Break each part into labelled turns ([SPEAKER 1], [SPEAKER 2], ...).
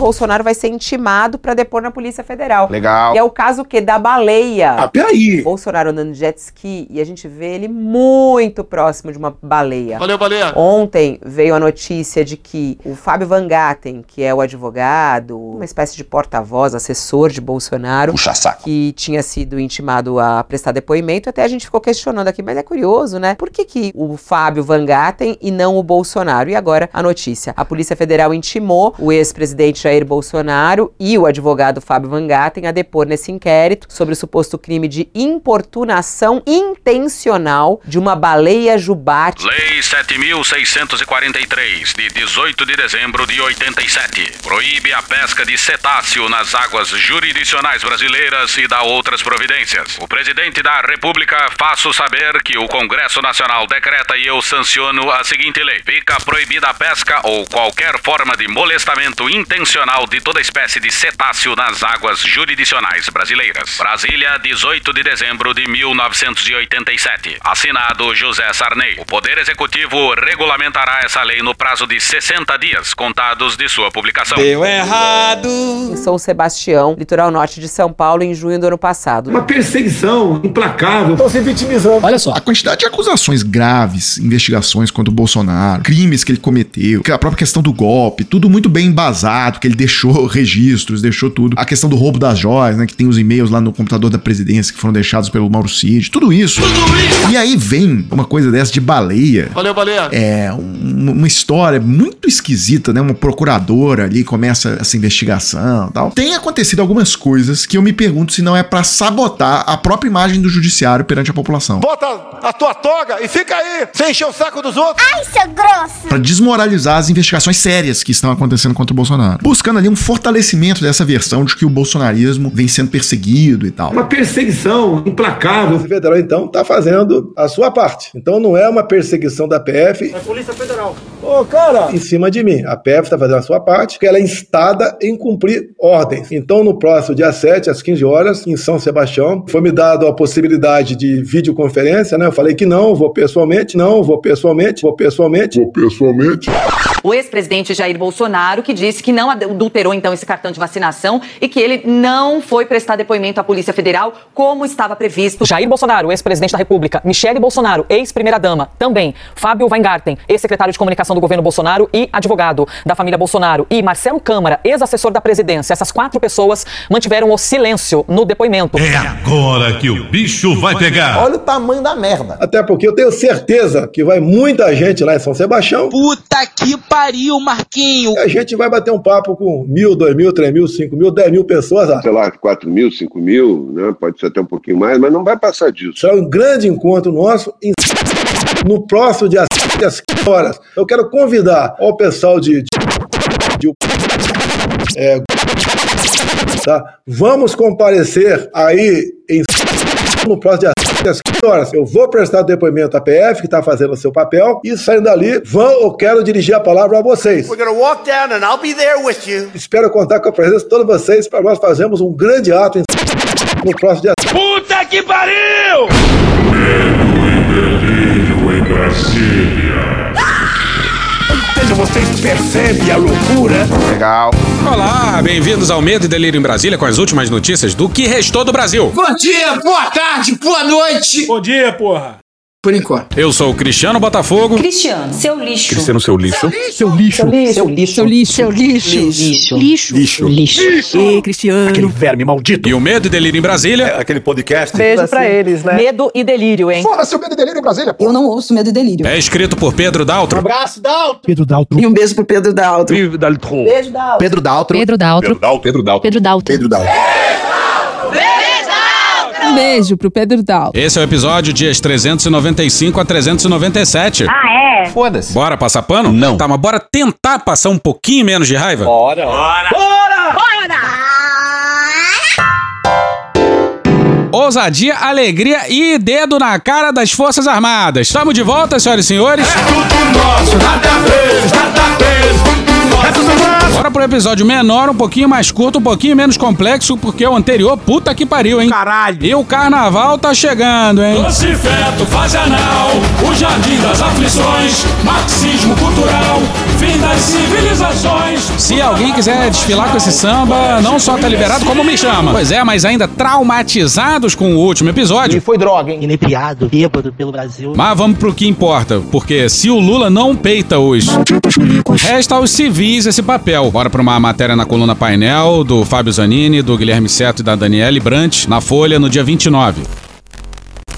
[SPEAKER 1] Bolsonaro vai ser intimado para depor na Polícia Federal.
[SPEAKER 2] Legal.
[SPEAKER 1] E é o caso que da baleia.
[SPEAKER 2] Ah, peraí.
[SPEAKER 1] Bolsonaro andando de jet ski e a gente vê ele muito próximo de uma baleia.
[SPEAKER 2] Valeu, baleia.
[SPEAKER 1] Ontem veio a notícia de que o Fábio Van Gatten, que é o advogado, uma espécie de porta-voz, assessor de Bolsonaro,
[SPEAKER 2] Puxa saco.
[SPEAKER 1] que tinha sido intimado a prestar depoimento, até a gente ficou questionando aqui, mas é curioso, né? Por que, que o Fábio Van Gatten e não o Bolsonaro? E agora a notícia. A Polícia Federal intimou o ex-presidente Jair Bolsonaro e o advogado Fábio Van Gatten a depor nesse inquérito sobre o suposto crime de importunação intencional de uma baleia jubarte.
[SPEAKER 3] Lei 7.643, de 18 de dezembro de 87. Proíbe a pesca de cetáceo nas águas jurisdicionais brasileiras e dá outras providências. O presidente da República faço saber que o Congresso Nacional decreta e eu sanciono a seguinte lei. Fica proibida a pesca ou qualquer forma de molestamento intencional de toda espécie de cetáceo nas águas jurisdicionais brasileiras. Brasília, 18 de dezembro de 1987. Assinado José Sarney. O Poder Executivo regulamentará essa lei no prazo de 60 dias, contados de sua publicação.
[SPEAKER 4] Deu errado.
[SPEAKER 1] Em São Sebastião, litoral norte de São Paulo, em junho do ano passado.
[SPEAKER 5] Uma perseguição implacável.
[SPEAKER 6] Estão se vitimizando.
[SPEAKER 7] Olha só, a quantidade de acusações graves, investigações contra o Bolsonaro, crimes que ele cometeu, a própria questão do golpe, tudo muito bem embasado, que ele deixou registros, deixou tudo. A questão do roubo das joias, né, que tem os e-mails lá no computador da presidência que foram deixados pelo Mauro Cid, tudo isso. E aí vem uma coisa dessa de baleia.
[SPEAKER 2] Valeu, baleia.
[SPEAKER 7] É um- uma história muito esquisita, né? Uma procuradora ali começa essa investigação e tal. Tem acontecido algumas coisas que eu me pergunto se não é pra sabotar a própria imagem do judiciário perante a população.
[SPEAKER 6] Bota a tua toga e fica aí, sem encher o saco dos outros.
[SPEAKER 8] Ai, seu grosso!
[SPEAKER 7] Pra desmoralizar as investigações sérias que estão acontecendo contra o Bolsonaro. Buscando ali um fortalecimento dessa versão de que o bolsonarismo vem sendo perseguido e tal.
[SPEAKER 5] Uma perseguição implacável.
[SPEAKER 9] Polícia Federal, então, está fazendo a sua parte. Então não é uma perseguição da PF
[SPEAKER 6] Polícia Federal. Ô, cara.
[SPEAKER 9] em cima de mim. A PF está fazendo a sua parte, porque ela é instada em cumprir ordens. Então, no próximo dia 7, às 15 horas, em São Sebastião, foi me dado a possibilidade de videoconferência, né? Eu falei que não, vou pessoalmente, não, vou pessoalmente, vou pessoalmente. Vou pessoalmente.
[SPEAKER 10] O ex-presidente Jair Bolsonaro, que disse que não adulterou então esse cartão de vacinação e que ele não foi prestar depoimento à Polícia Federal como estava previsto.
[SPEAKER 11] Jair Bolsonaro, ex-presidente da República, Michele Bolsonaro, ex-primeira-dama, também, Fábio Weingarten, ex-secretário de comunicação do governo Bolsonaro e advogado da família Bolsonaro, e Marcelo Câmara, ex-assessor da presidência. Essas quatro pessoas mantiveram o silêncio no depoimento.
[SPEAKER 12] É agora que o bicho vai pegar.
[SPEAKER 6] Olha o tamanho da merda.
[SPEAKER 9] Até porque eu tenho certeza que vai muita gente lá em São Sebastião.
[SPEAKER 4] Puta que pariu, Marquinho.
[SPEAKER 9] A gente vai bater um papo com mil, dois mil, três mil, cinco mil, dez mil pessoas lá.
[SPEAKER 13] sei lá, 4 mil, 5 mil, né? pode ser até um pouquinho mais, mas não vai passar disso.
[SPEAKER 9] Será um grande encontro nosso em- no próximo dia 7 às 15 horas. Eu quero convidar ao pessoal de. de, de- é, tá? Vamos comparecer aí em no próximo dia 7 às 15 horas. Eu vou prestar depoimento à PF, que está fazendo o seu papel, e saindo dali, vão, eu quero dirigir a palavra a vocês.
[SPEAKER 6] We're gonna walk down and I'll be there with you.
[SPEAKER 9] Espero contar com a presença de todos vocês para nós fazermos um grande ato em no próximo dia
[SPEAKER 4] Puta que pariu!
[SPEAKER 5] Vocês percebem a loucura?
[SPEAKER 2] Legal.
[SPEAKER 14] Olá, bem-vindos ao Medo e Delírio em Brasília com as últimas notícias do que restou do Brasil.
[SPEAKER 4] Bom dia, boa tarde, boa noite.
[SPEAKER 6] Bom dia, porra.
[SPEAKER 4] Por enquanto.
[SPEAKER 14] Eu sou o Cristiano Botafogo.
[SPEAKER 10] Cristiano, seu lixo.
[SPEAKER 14] Cristiano, seu lixo.
[SPEAKER 6] Seu lixo.
[SPEAKER 1] Seu lixo. Seu lixo.
[SPEAKER 8] Seu lixo. Lixo. Lixo.
[SPEAKER 6] Lixo.
[SPEAKER 8] Lixo. Ê, Cristiano.
[SPEAKER 6] Aquele verme maldito.
[SPEAKER 14] E o Medo e Delírio em Brasília.
[SPEAKER 6] Aquele podcast.
[SPEAKER 1] Beijo pra eles, né?
[SPEAKER 11] Medo e delírio, hein?
[SPEAKER 6] Fora seu medo e delírio em Brasília, pô.
[SPEAKER 8] Eu não ouço medo e delírio.
[SPEAKER 14] É escrito por Pedro Daltro.
[SPEAKER 6] Abraço, Dalton.
[SPEAKER 5] Pedro Daltro.
[SPEAKER 8] E um beijo pro Pedro Daltro.
[SPEAKER 1] Beijo da
[SPEAKER 8] Pedro Daltro.
[SPEAKER 12] Pedro Daltro.
[SPEAKER 14] Pedro Daltro.
[SPEAKER 8] Pedro Daltro.
[SPEAKER 9] Pedro Daltro.
[SPEAKER 8] Um beijo pro Pedro Daltro.
[SPEAKER 14] Esse é o episódio dias 395 a 397.
[SPEAKER 8] Ah, é?
[SPEAKER 4] Foda-se.
[SPEAKER 14] Bora passar pano? Não. Tá, mas bora tentar passar um pouquinho menos de raiva?
[SPEAKER 4] Bora.
[SPEAKER 14] Ousadia, alegria e dedo na cara das Forças Armadas. Estamos de volta, senhoras e senhores. Bora pro episódio menor, um pouquinho mais curto, um pouquinho menos complexo, porque o anterior, puta que pariu, hein?
[SPEAKER 6] Caralho.
[SPEAKER 14] E o carnaval tá chegando, hein?
[SPEAKER 12] Doce feto, fase anal, o jardim das aflições, marxismo cultural.
[SPEAKER 15] Se alguém quiser desfilar com esse samba, não só tá liberado, como me chama. Pois é, mas ainda traumatizados com o último episódio.
[SPEAKER 3] Ele foi droga, hein? Inebriado, bêbado pelo Brasil.
[SPEAKER 15] Mas vamos pro que importa, porque se o Lula não peita os. Resta aos civis esse papel. Bora pra uma matéria na coluna painel do Fábio Zanini, do Guilherme Seto e da Daniele Brant, na Folha, no dia 29.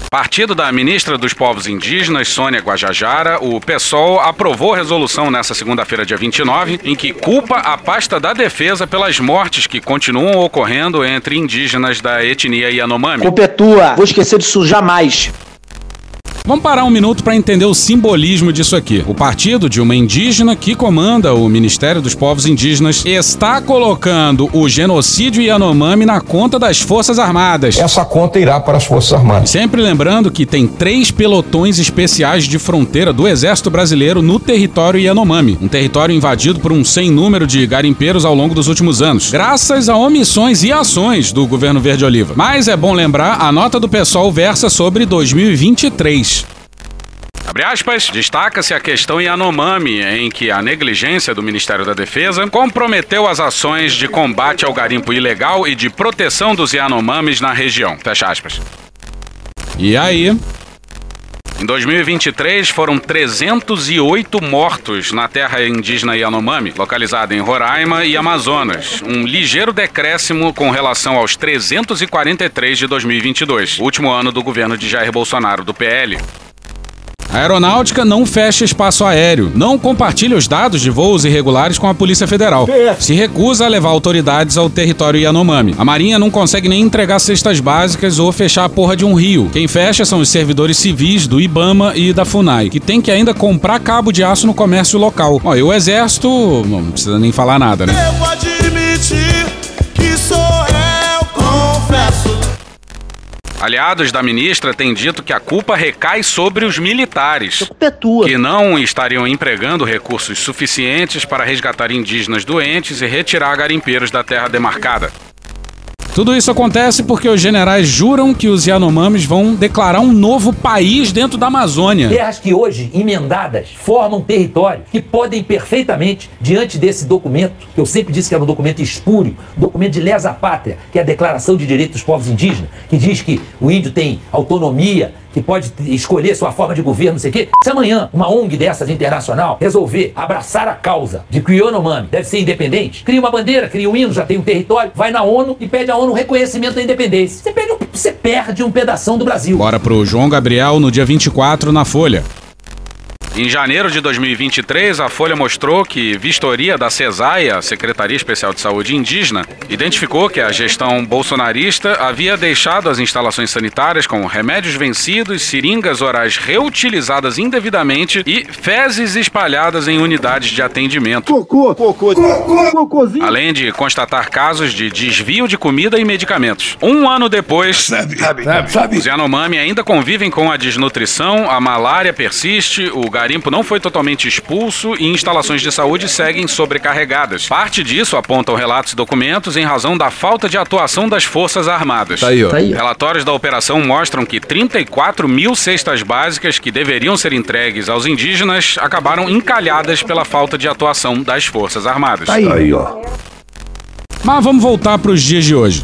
[SPEAKER 15] Partido da ministra dos Povos Indígenas, Sônia Guajajara, o PSOL aprovou resolução nesta segunda-feira, dia 29, em que culpa a pasta da defesa pelas mortes que continuam ocorrendo entre indígenas da etnia Yanomami.
[SPEAKER 3] Culpa é tua. Vou esquecer disso jamais.
[SPEAKER 15] Vamos parar um minuto para entender o simbolismo disso aqui. O partido de uma indígena que comanda o Ministério dos Povos Indígenas está colocando o genocídio Yanomami na conta das Forças Armadas.
[SPEAKER 2] Essa conta irá para as Forças Armadas.
[SPEAKER 15] Sempre lembrando que tem três pelotões especiais de fronteira do Exército Brasileiro no território Yanomami, um território invadido por um sem número de garimpeiros ao longo dos últimos anos, graças a omissões e ações do governo Verde Oliva. Mas é bom lembrar, a nota do PSOL versa sobre 2023.
[SPEAKER 14] Abre aspas, destaca-se a questão Yanomami, em que a negligência do Ministério da Defesa comprometeu as ações de combate ao garimpo ilegal e de proteção dos Yanomamis na região. Fecha aspas.
[SPEAKER 15] E aí?
[SPEAKER 14] Em 2023, foram 308 mortos na terra indígena Yanomami, localizada em Roraima e Amazonas. Um ligeiro decréscimo com relação aos 343 de 2022, último ano do governo de Jair Bolsonaro, do PL.
[SPEAKER 15] A aeronáutica não fecha espaço aéreo, não compartilha os dados de voos irregulares com a Polícia Federal. Se recusa a levar autoridades ao território Yanomami. A Marinha não consegue nem entregar cestas básicas ou fechar a porra de um rio. Quem fecha são os servidores civis do IBAMA e da FUNAI, que tem que ainda comprar cabo de aço no comércio local. Ó, e o Exército, não precisa nem falar nada, né?
[SPEAKER 16] Admitir
[SPEAKER 14] Aliados da ministra têm dito que a culpa recai sobre os militares,
[SPEAKER 3] é tua.
[SPEAKER 14] que não estariam empregando recursos suficientes para resgatar indígenas doentes e retirar garimpeiros da terra demarcada.
[SPEAKER 15] Tudo isso acontece porque os generais juram que os Yanomamis vão declarar um novo país dentro da Amazônia.
[SPEAKER 17] Terras que hoje, emendadas, formam territórios que podem perfeitamente, diante desse documento, que eu sempre disse que era um documento espúrio, documento de lesa pátria, que é a Declaração de Direitos dos Povos Indígenas, que diz que o índio tem autonomia, que pode escolher sua forma de governo, não sei o quê. Se amanhã uma ONG dessas internacional resolver abraçar a causa de que o Yanomami deve ser independente, cria uma bandeira, cria um hino, já tem um território, vai na ONU e pede à ONU reconhecimento da independência. Você perde um, você perde um pedação do Brasil.
[SPEAKER 15] Bora pro João Gabriel no dia 24 na Folha.
[SPEAKER 14] Em janeiro de 2023, a Folha mostrou que vistoria da CESAIA, Secretaria Especial de Saúde Indígena, identificou que a gestão bolsonarista havia deixado as instalações sanitárias com remédios vencidos, seringas orais reutilizadas indevidamente e fezes espalhadas em unidades de atendimento.
[SPEAKER 18] Cocô, cocô, cocô, cocôzinho.
[SPEAKER 14] Além de constatar casos de desvio de comida e medicamentos. Um ano depois,
[SPEAKER 2] Sabe, sabe, sabe.
[SPEAKER 14] os Yanomami ainda convivem com a desnutrição, a malária persiste, o garimpo não foi totalmente expulso e instalações de saúde seguem sobrecarregadas. Parte disso apontam relatos e documentos em razão da falta de atuação das Forças Armadas.
[SPEAKER 2] Tá aí, ó. Tá aí, ó.
[SPEAKER 14] Relatórios da operação mostram que 34 mil cestas básicas que deveriam ser entregues aos indígenas acabaram encalhadas pela falta de atuação das Forças Armadas.
[SPEAKER 2] Tá aí, ó.
[SPEAKER 15] Mas vamos voltar para os dias de hoje.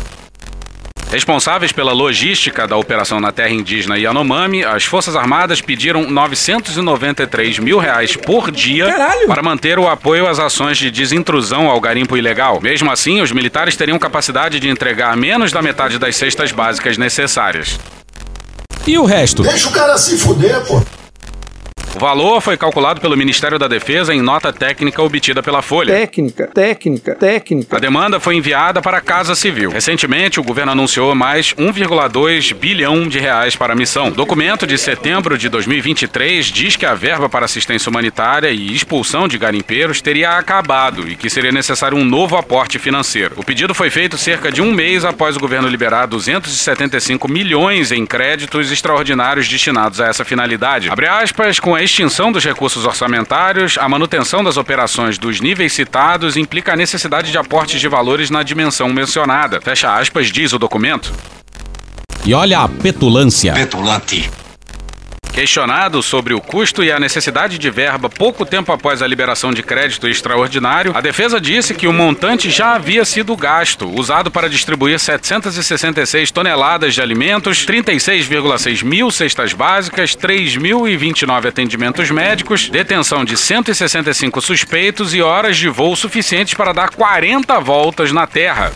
[SPEAKER 14] Responsáveis pela logística da operação na terra indígena Yanomami, as Forças Armadas pediram 993 mil reais por dia
[SPEAKER 15] Caralho!
[SPEAKER 14] para manter o apoio às ações de desintrusão ao garimpo ilegal. Mesmo assim, os militares teriam capacidade de entregar menos da metade das cestas básicas necessárias.
[SPEAKER 15] E o resto?
[SPEAKER 16] Deixa o cara se fuder, pô.
[SPEAKER 14] O valor foi calculado pelo Ministério da Defesa em nota técnica obtida pela Folha.
[SPEAKER 3] Técnica, técnica, técnica.
[SPEAKER 14] A demanda foi enviada para a Casa Civil. Recentemente, o governo anunciou mais 1,2 bilhão de reais para a missão. Documento de setembro de 2023 diz que a verba para assistência humanitária e expulsão de garimpeiros teria acabado e que seria necessário um novo aporte financeiro. O pedido foi feito cerca de um mês após o governo liberar 275 milhões em créditos extraordinários destinados a essa finalidade. Abre aspas, com a extinção dos recursos orçamentários, a manutenção das operações dos níveis citados implica a necessidade de aportes de valores na dimensão mencionada. Fecha aspas, diz o documento.
[SPEAKER 15] E olha a petulância.
[SPEAKER 2] Petulante.
[SPEAKER 14] Questionado sobre o custo e a necessidade de verba pouco tempo após a liberação de crédito extraordinário, a defesa disse que o montante já havia sido gasto, usado para distribuir 766 toneladas de alimentos, 36,6 mil cestas básicas, 3.029 atendimentos médicos, detenção de 165 suspeitos e horas de voo suficientes para dar 40 voltas na Terra.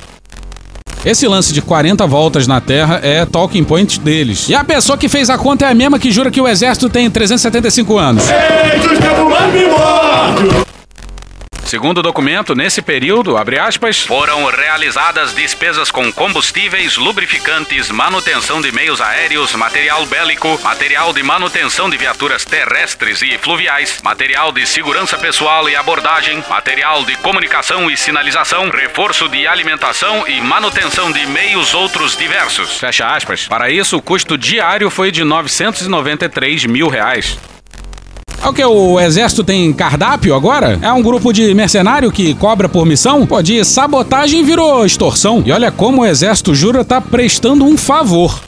[SPEAKER 14] Esse lance de 40 voltas na Terra é talking point deles. E a pessoa que fez a conta é a mesma que jura que o exército tem 375 anos. Segundo o documento, nesse período, abre aspas, foram realizadas despesas com combustíveis, lubrificantes, manutenção de meios aéreos, material bélico, material de manutenção de viaturas terrestres e fluviais, material de segurança pessoal e abordagem, material de comunicação e sinalização, reforço de alimentação e manutenção de meios outros diversos. Fecha aspas. Para isso, o custo diário foi de 993 mil reais. É o que? O exército tem cardápio agora? É um grupo de mercenário que cobra por missão? Pô, de sabotagem virou extorsão. E olha como o exército jura tá prestando um favor.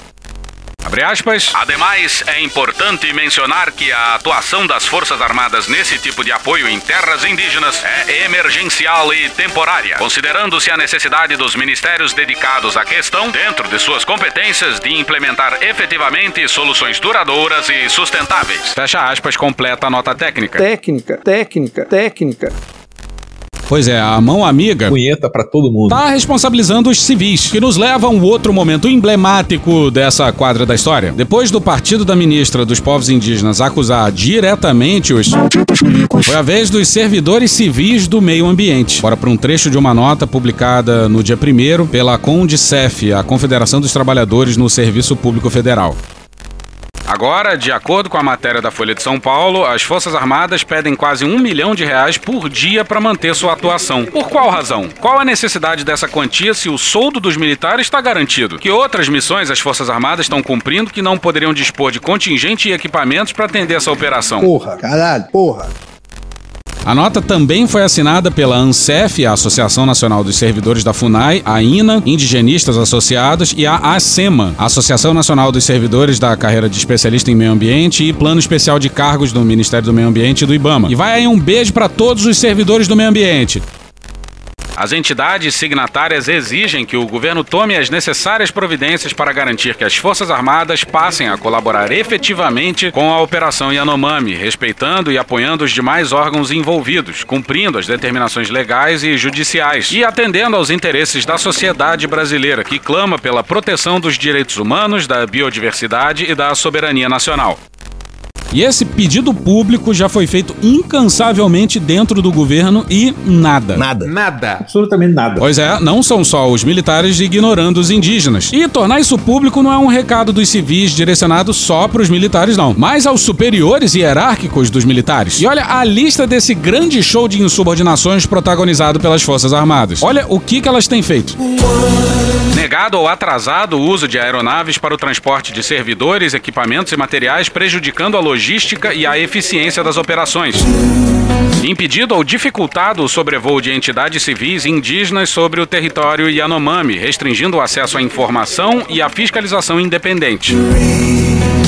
[SPEAKER 14] Abre aspas. Ademais, é importante mencionar que a atuação das Forças Armadas nesse tipo de apoio em terras indígenas é emergencial e temporária, considerando-se a necessidade dos ministérios dedicados à questão, dentro de suas competências, de implementar efetivamente soluções duradouras e sustentáveis. Fecha aspas, completa a nota técnica.
[SPEAKER 2] Técnica, técnica, técnica.
[SPEAKER 14] Pois é, a mão amiga.
[SPEAKER 19] Punheta para todo mundo.
[SPEAKER 14] Tá responsabilizando os civis, que nos leva a um outro momento emblemático dessa quadra da história. Depois do partido da ministra dos povos indígenas acusar diretamente os. Foi a vez dos servidores civis do meio ambiente. Bora para um trecho de uma nota publicada no dia 1 pela CONDICEF, a Confederação dos Trabalhadores no Serviço Público Federal. Agora, de acordo com a matéria da Folha de São Paulo, as Forças Armadas pedem quase um milhão de reais por dia para manter sua atuação. Por qual razão? Qual a necessidade dessa quantia se o soldo dos militares está garantido? Que outras missões as Forças Armadas estão cumprindo que não poderiam dispor de contingente e equipamentos para atender essa operação?
[SPEAKER 2] Porra, caralho, porra.
[SPEAKER 14] A nota também foi assinada pela ANSEF, a Associação Nacional dos Servidores da FUNAI, a INA, Indigenistas Associados e a ASEMA, Associação Nacional dos Servidores da Carreira de Especialista em Meio Ambiente e Plano Especial de Cargos do Ministério do Meio Ambiente e do IBAMA. E vai aí um beijo para todos os servidores do meio ambiente. As entidades signatárias exigem que o governo tome as necessárias providências para garantir que as Forças Armadas passem a colaborar efetivamente com a Operação Yanomami, respeitando e apoiando os demais órgãos envolvidos, cumprindo as determinações legais e judiciais e atendendo aos interesses da sociedade brasileira, que clama pela proteção dos direitos humanos, da biodiversidade e da soberania nacional. E esse pedido público já foi feito incansavelmente dentro do governo e nada.
[SPEAKER 19] Nada.
[SPEAKER 14] Nada.
[SPEAKER 19] Absolutamente nada.
[SPEAKER 14] Pois é, não são só os militares ignorando os indígenas. E tornar isso público não é um recado dos civis direcionado só para os militares, não, mas aos superiores hierárquicos dos militares. E olha a lista desse grande show de insubordinações protagonizado pelas Forças Armadas. Olha o que, que elas têm feito. Negado ou atrasado o uso de aeronaves para o transporte de servidores, equipamentos e materiais, prejudicando a logística e a eficiência das operações. Impedido ou dificultado o sobrevoo de entidades civis indígenas sobre o território Yanomami, restringindo o acesso à informação e à fiscalização independente.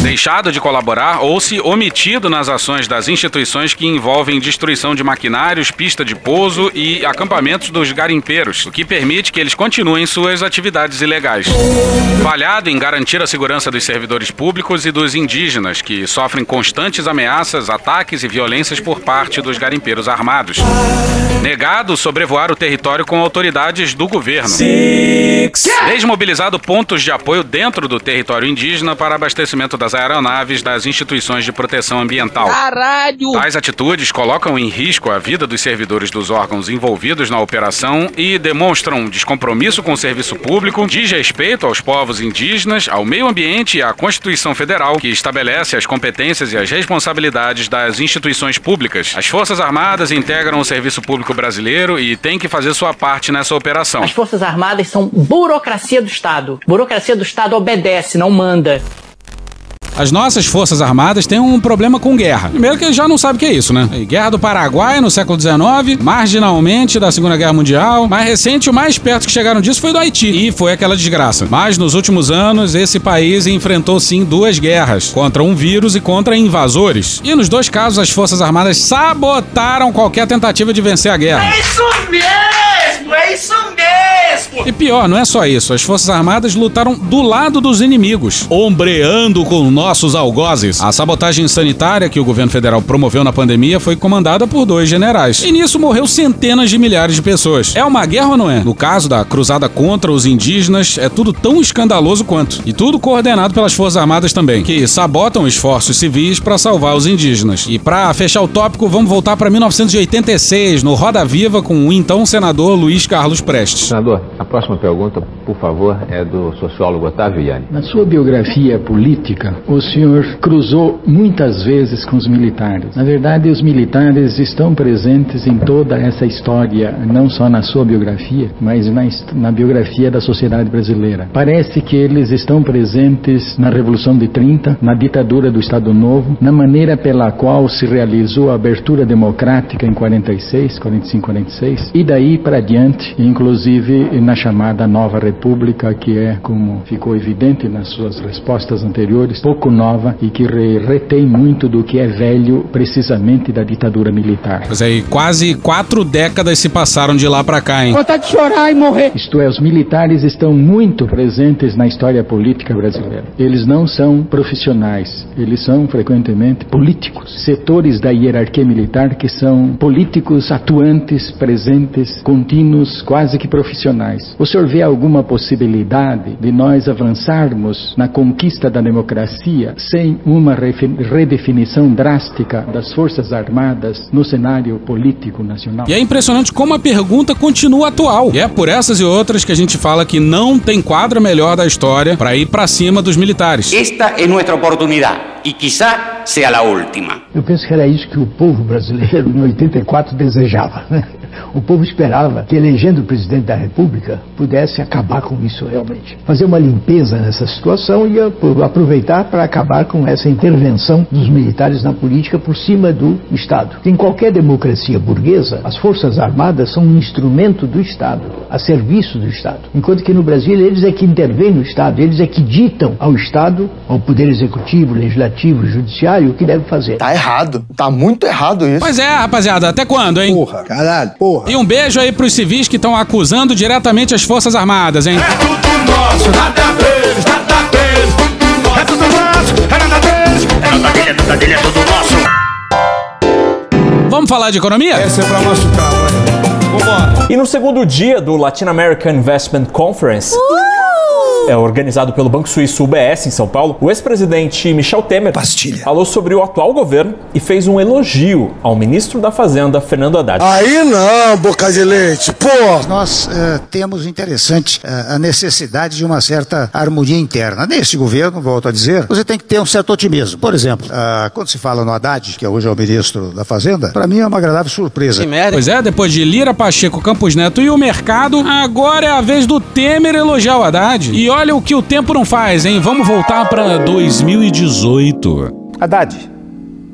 [SPEAKER 14] Deixado de colaborar ou se omitido nas ações das instituições que envolvem destruição de maquinários, pista de pouso e acampamentos dos garimpeiros, o que permite que eles continuem suas atividades ilegais. Falhado em garantir a segurança dos servidores públicos e dos indígenas, que sofrem constantes ameaças, ataques e violências por parte dos garimpeiros armados. Negado sobrevoar o território com autoridades do governo. Desmobilizado pontos de apoio dentro do território indígena para abastecimento das aeronaves das instituições de proteção ambiental.
[SPEAKER 4] Caralho!
[SPEAKER 14] Tais atitudes colocam em risco a vida dos servidores dos órgãos envolvidos na operação e demonstram descompromisso com o serviço público, desrespeito aos povos indígenas, ao meio ambiente e à Constituição Federal, que estabelece as competências e as responsabilidades das instituições públicas. As Forças Armadas integram o serviço público brasileiro e têm que fazer sua parte nessa operação.
[SPEAKER 20] As Forças Armadas são burocracia do Estado. Burocracia do Estado obedece, não manda.
[SPEAKER 14] As nossas forças armadas têm um problema com guerra. Primeiro que eles já não sabem o que é isso, né? Guerra do Paraguai no século XIX, marginalmente da Segunda Guerra Mundial. Mais recente, o mais perto que chegaram disso foi do Haiti. E foi aquela desgraça. Mas nos últimos anos, esse país enfrentou sim duas guerras: contra um vírus e contra invasores. E nos dois casos, as Forças Armadas sabotaram qualquer tentativa de vencer a guerra.
[SPEAKER 4] É isso mesmo, é isso mesmo.
[SPEAKER 14] E pior, não é só isso. As Forças Armadas lutaram do lado dos inimigos, ombreando com nossos algozes. A sabotagem sanitária que o governo federal promoveu na pandemia foi comandada por dois generais. E nisso morreu centenas de milhares de pessoas. É uma guerra ou não é? No caso da cruzada contra os indígenas, é tudo tão escandaloso quanto. E tudo coordenado pelas Forças Armadas também, que sabotam esforços civis para salvar os indígenas. E para fechar o tópico, vamos voltar para 1986, no Roda Viva, com o então senador Luiz Carlos Prestes.
[SPEAKER 19] Senador, a próxima pergunta, por favor, é do sociólogo Otávio Iani.
[SPEAKER 20] Na sua biografia política, o senhor cruzou muitas vezes com os militares. Na verdade, os militares estão presentes em toda essa história, não só na sua biografia, mas na, na biografia da sociedade brasileira. Parece que eles estão presentes na Revolução de 30, na ditadura do Estado Novo, na maneira pela qual se realizou a abertura democrática em 46, 45, 46, e daí para diante, inclusive na chamada Nova República, que é, como ficou evidente nas suas respostas anteriores, pouco nova e que re retém muito do que é velho precisamente da ditadura militar.
[SPEAKER 14] Pois é, e quase quatro décadas se passaram de lá para cá, hein?
[SPEAKER 20] Vontade de chorar e morrer. Isto é, os militares estão muito presentes na história política brasileira. Eles não são profissionais, eles são frequentemente políticos, setores da hierarquia militar que são políticos atuantes, presentes, contínuos, quase que profissionais. O senhor vê alguma possibilidade de nós avançarmos na conquista da democracia sem uma redefinição drástica das Forças Armadas no cenário político nacional?
[SPEAKER 14] E é impressionante como a pergunta continua atual. E é por essas e outras que a gente fala que não tem quadro melhor da história para ir para cima dos militares.
[SPEAKER 21] Esta é nossa oportunidade e quizá seja a última.
[SPEAKER 22] Eu penso que era isso que o povo brasileiro em 84 desejava. Né? O povo esperava que, elegendo o presidente da República, pudesse acabar com isso realmente. Fazer uma limpeza nessa situação e aproveitar para acabar com essa intervenção dos militares na política por cima do Estado. Em qualquer democracia burguesa, as Forças Armadas são um instrumento do Estado, a serviço do Estado. Enquanto que no Brasil, eles é que intervêm no Estado, eles é que ditam ao Estado, ao Poder Executivo, Legislativo, Judiciário, o que deve fazer.
[SPEAKER 23] Tá errado. Tá muito errado isso.
[SPEAKER 14] Pois é, rapaziada. Até quando, hein?
[SPEAKER 2] Porra, caralho, porra.
[SPEAKER 14] E um beijo aí pros civis que estão acusando diretamente as Forças Armadas, hein?
[SPEAKER 24] É tudo nosso, nada deles, nada deles. É tudo nosso, é nada deles. É nada dele, é nada dele, é tudo nosso.
[SPEAKER 14] Vamos falar de economia?
[SPEAKER 2] Essa é pra machucar, vai. Vambora.
[SPEAKER 25] E no segundo dia do Latin American Investment Conference. É organizado pelo Banco Suíço UBS em São Paulo. O ex-presidente Michel Temer
[SPEAKER 2] Pastilha.
[SPEAKER 25] falou sobre o atual governo e fez um elogio ao ministro da Fazenda, Fernando Haddad.
[SPEAKER 2] Aí não, boca de leite, pô!
[SPEAKER 26] Nós eh, temos interessante eh, a necessidade de uma certa harmonia interna. Neste governo, volto a dizer, você tem que ter um certo otimismo. Por exemplo, ah, quando se fala no Haddad, que hoje é o ministro da Fazenda, para mim é uma agradável surpresa.
[SPEAKER 14] Pois é, depois de Lira, Pacheco, Campos Neto e o mercado, agora é a vez do Temer elogiar o Haddad. E olha o que o tempo não faz, hein? Vamos voltar pra 2018.
[SPEAKER 26] Haddad,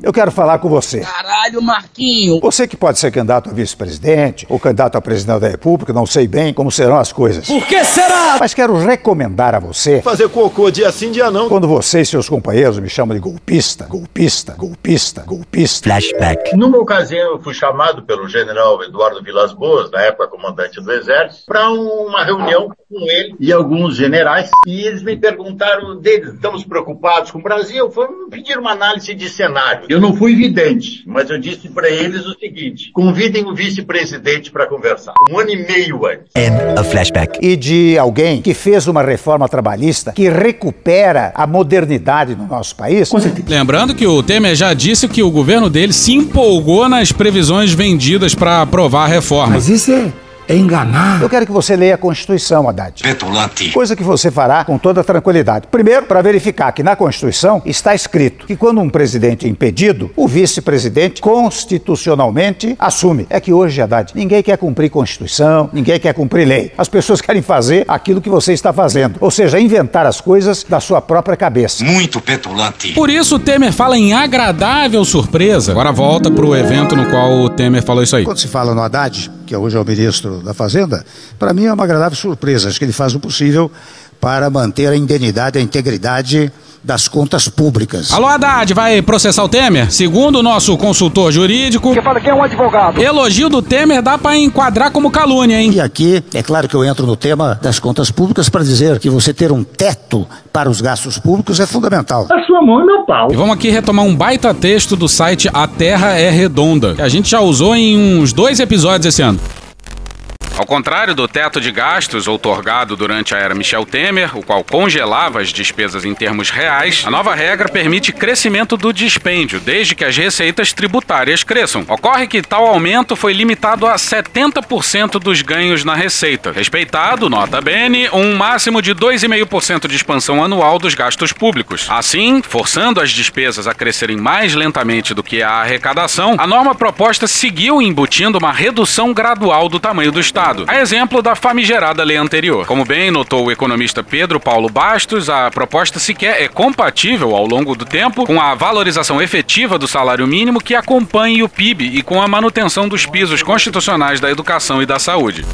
[SPEAKER 26] eu quero falar com você.
[SPEAKER 4] Caralho, Marquinho.
[SPEAKER 26] Você que pode ser candidato a vice-presidente ou candidato a presidente da República, não sei bem como serão as coisas.
[SPEAKER 4] Por que será?
[SPEAKER 26] Mas quero recomendar a você.
[SPEAKER 6] Fazer cocô dia sim, dia não.
[SPEAKER 26] Quando você e seus companheiros me chamam de golpista, golpista, golpista, golpista.
[SPEAKER 27] Flashback. Numa ocasião, eu fui chamado pelo general Eduardo Vilas Boas, na época comandante do Exército, para uma reunião com ele e alguns generais. E eles me perguntaram deles, estamos preocupados com o Brasil? Foi me pedir uma análise de cenário. Eu não fui vidente, mas eu disse para eles o seguinte: convidem o vice-presidente para conversar. Um ano e meio antes.
[SPEAKER 26] End of flashback. E de alguém que fez uma reforma trabalhista que recupera a modernidade no nosso país.
[SPEAKER 14] Lembrando que o Temer já disse que o governo dele se empolgou nas previsões vendidas para aprovar a reforma.
[SPEAKER 26] Mas isso é
[SPEAKER 22] é enganar.
[SPEAKER 26] Eu quero que você leia a Constituição, Haddad.
[SPEAKER 21] Petulante.
[SPEAKER 26] Coisa que você fará com toda tranquilidade. Primeiro, para verificar que na Constituição está escrito que quando um presidente é impedido, o vice-presidente constitucionalmente assume. É que hoje, Haddad, ninguém quer cumprir Constituição, ninguém quer cumprir lei. As pessoas querem fazer aquilo que você está fazendo, ou seja, inventar as coisas da sua própria cabeça.
[SPEAKER 21] Muito petulante.
[SPEAKER 14] Por isso o Temer fala em agradável surpresa. Agora volta pro evento no qual o Temer falou isso aí.
[SPEAKER 26] Quando se fala no Haddad, que hoje é o ministro da Fazenda, para mim é uma agradável surpresa. Acho que ele faz o possível para manter a indenidade, a integridade das contas públicas.
[SPEAKER 14] Alô, Haddad, vai processar o Temer? Segundo o nosso consultor jurídico.
[SPEAKER 22] Que fala que é um advogado.
[SPEAKER 14] Elogio do Temer dá para enquadrar como calúnia, hein?
[SPEAKER 26] E aqui, é claro que eu entro no tema das contas públicas para dizer que você ter um teto para os gastos públicos é fundamental.
[SPEAKER 22] A sua mão e meu pau.
[SPEAKER 14] E vamos aqui retomar um baita texto do site A Terra é Redonda, que a gente já usou em uns dois episódios esse ano. Ao contrário do teto de gastos outorgado durante a era Michel Temer, o qual congelava as despesas em termos reais, a nova regra permite crescimento do dispêndio, desde que as receitas tributárias cresçam. Ocorre que tal aumento foi limitado a 70% dos ganhos na receita, respeitado, nota bene, um máximo de 2,5% de expansão anual dos gastos públicos. Assim, forçando as despesas a crescerem mais lentamente do que a arrecadação, a norma proposta seguiu embutindo uma redução gradual do tamanho do Estado. A exemplo da famigerada lei anterior. Como bem notou o economista Pedro Paulo Bastos, a proposta sequer é compatível ao longo do tempo com a valorização efetiva do salário mínimo que acompanhe o PIB e com a manutenção dos pisos constitucionais da educação e da saúde.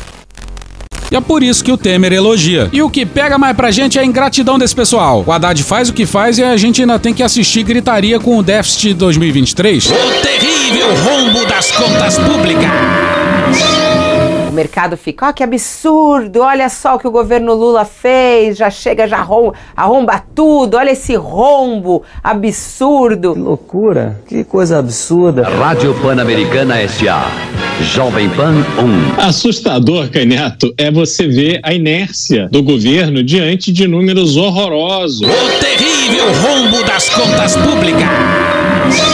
[SPEAKER 14] E é por isso que o Temer elogia. E o que pega mais pra gente é a ingratidão desse pessoal. O Haddad faz o que faz e a gente ainda tem que assistir gritaria com o déficit de 2023.
[SPEAKER 4] O terrível rombo das contas públicas.
[SPEAKER 1] O mercado fica, ó, que absurdo, olha só o que o governo Lula fez, já chega, já arromba, arromba tudo, olha esse rombo absurdo.
[SPEAKER 28] Que loucura, que coisa absurda.
[SPEAKER 19] Rádio Pan-Americana S.A. Jovem Pan 1.
[SPEAKER 29] Assustador, Caneto, é você ver a inércia do governo diante de números horrorosos.
[SPEAKER 4] O terrível rombo das contas públicas.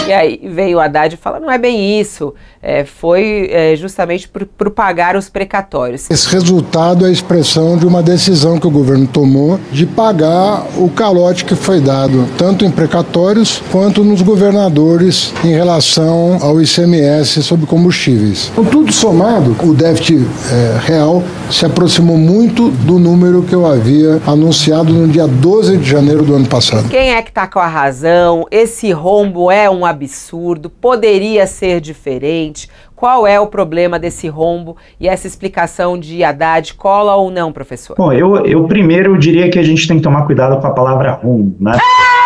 [SPEAKER 1] E aí veio o Haddad e fala, não é bem isso, é, foi é, justamente por, por pagar os precatórios.
[SPEAKER 9] Esse resultado é a expressão de uma decisão que o governo tomou de pagar o calote que foi dado, tanto em precatórios quanto nos governadores em relação ao ICMS sobre combustíveis. Com tudo somado, o déficit é, real se aproximou muito do número que eu havia anunciado no dia 12 de janeiro do ano passado.
[SPEAKER 1] Quem é que está com a razão? Esse rombo é um absurdo, poderia ser diferente. Qual é o problema desse rombo e essa explicação de Haddad cola ou não, professor?
[SPEAKER 30] Bom, eu, eu primeiro diria que a gente tem que tomar cuidado com a palavra rombo, né?
[SPEAKER 4] Porra,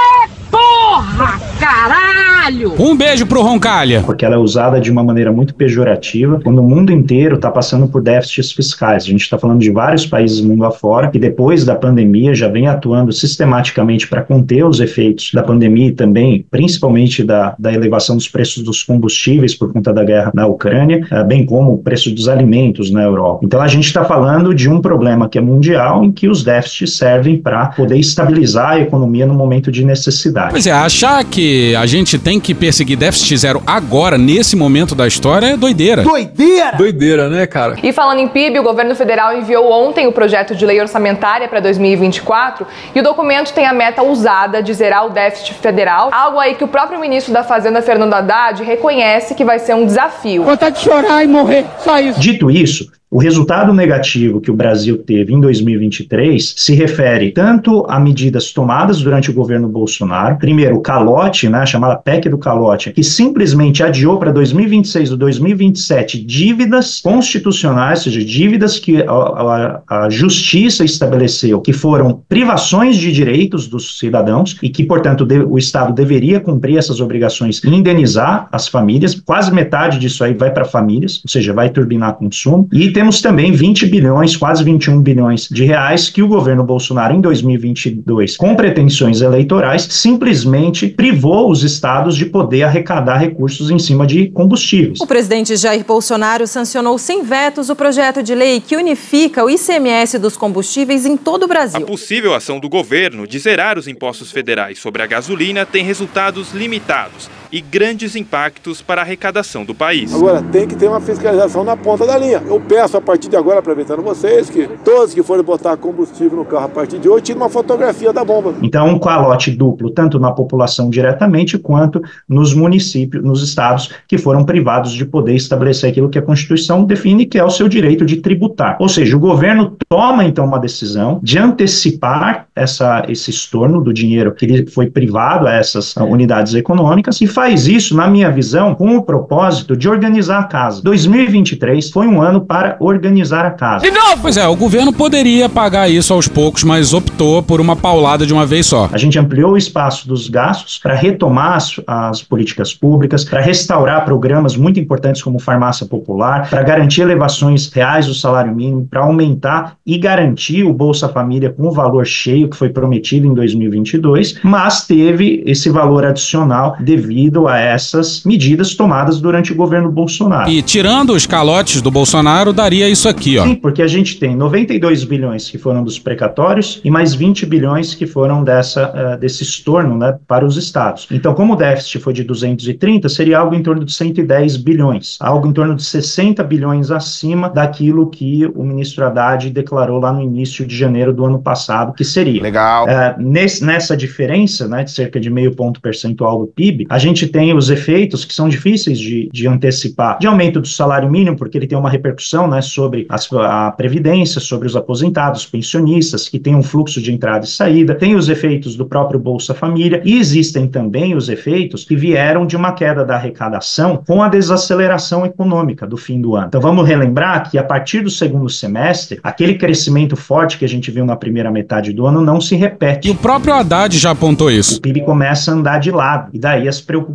[SPEAKER 4] caralho!
[SPEAKER 14] Um beijo pro Roncalha.
[SPEAKER 30] Porque ela é usada de uma maneira muito pejorativa, quando o mundo inteiro está passando por déficits fiscais. A gente está falando de vários países mundo afora que depois da pandemia já vem atuando sistematicamente para conter os efeitos da pandemia e também, principalmente, da, da elevação dos preços dos combustíveis por conta da guerra na Ucrânia, eh, bem como o preço dos alimentos na Europa. Então a gente está falando de um problema que é mundial em que os déficits servem para poder estabilizar a economia no momento de necessidade.
[SPEAKER 14] Pois é, achar que a gente tem que perseguir déficit zero agora, nesse momento da história, é doideira.
[SPEAKER 22] Doideira!
[SPEAKER 5] Doideira, né, cara?
[SPEAKER 31] E falando em PIB, o governo federal enviou ontem o projeto de lei orçamentária para 2024 e o documento tem a meta ousada de zerar o déficit federal, algo aí que o próprio ministro da Fazenda, Fernando Haddad, reconhece que vai ser um desafio.
[SPEAKER 22] Vontade de chorar e morrer, só isso.
[SPEAKER 30] Dito isso, o resultado negativo que o Brasil teve em 2023 se refere tanto a medidas tomadas durante o governo Bolsonaro, primeiro o calote, né, a chamada PEC do calote, que simplesmente adiou para 2026 ou 2027 dívidas constitucionais, ou seja, dívidas que a, a, a justiça estabeleceu que foram privações de direitos dos cidadãos e que, portanto, de, o Estado deveria cumprir essas obrigações e indenizar as famílias, quase metade disso aí vai para famílias, ou seja, vai turbinar consumo, e temos também 20 bilhões, quase 21 bilhões de reais que o governo Bolsonaro em 2022, com pretensões eleitorais, simplesmente privou os estados de poder arrecadar recursos em cima de combustíveis.
[SPEAKER 32] O presidente Jair Bolsonaro sancionou sem vetos o projeto de lei que unifica o ICMS dos combustíveis em todo o Brasil.
[SPEAKER 33] A possível ação do governo de zerar os impostos federais sobre a gasolina tem resultados limitados
[SPEAKER 34] e grandes impactos para a arrecadação do país.
[SPEAKER 9] Agora, tem que ter uma fiscalização na ponta da linha. Eu peço a partir de agora, aproveitando vocês, que todos que forem botar combustível no carro a partir de hoje, tirem uma fotografia da bomba.
[SPEAKER 30] Então, um calote duplo, tanto na população diretamente, quanto nos municípios, nos estados que foram privados de poder estabelecer aquilo que a Constituição define, que é o seu direito de tributar. Ou seja, o governo toma, então, uma decisão de antecipar essa, esse estorno do dinheiro que ele foi privado a essas uh, unidades econômicas e faz isso, na minha visão, com o propósito de organizar a casa. 2023 foi um ano para organizar a casa.
[SPEAKER 14] De novo! Pois é, o governo poderia pagar isso aos poucos, mas optou por uma paulada de uma vez só.
[SPEAKER 30] A gente ampliou o espaço dos gastos para retomar as, as políticas públicas, para restaurar programas muito importantes como farmácia popular, para garantir elevações reais do salário mínimo, para aumentar e garantir o Bolsa Família com o valor cheio que foi prometido em 2022, mas teve esse valor adicional devido a essas medidas tomadas durante o governo Bolsonaro.
[SPEAKER 14] E tirando os calotes do Bolsonaro, daria isso aqui, ó.
[SPEAKER 30] Sim, porque a gente tem 92 bilhões que foram dos precatórios e mais 20 bilhões que foram dessa, uh, desse estorno né, para os estados. Então, como o déficit foi de 230, seria algo em torno de 110 bilhões, algo em torno de 60 bilhões acima daquilo que o ministro Haddad declarou lá no início de janeiro do ano passado que seria.
[SPEAKER 35] Legal.
[SPEAKER 30] Uh, nesse, nessa diferença, né, de cerca de meio ponto percentual do PIB, a gente tem os efeitos que são difíceis de, de antecipar, de aumento do salário mínimo, porque ele tem uma repercussão né, sobre as, a previdência, sobre os aposentados, pensionistas, que tem um fluxo de entrada e saída, tem os efeitos do próprio Bolsa Família, e existem também os efeitos que vieram de uma queda da arrecadação com a desaceleração econômica do fim do ano. Então vamos relembrar que a partir do segundo semestre, aquele crescimento forte que a gente viu na primeira metade do ano não se repete.
[SPEAKER 14] E o próprio Haddad já apontou isso.
[SPEAKER 30] O PIB começa a andar de lado, e daí as preocupações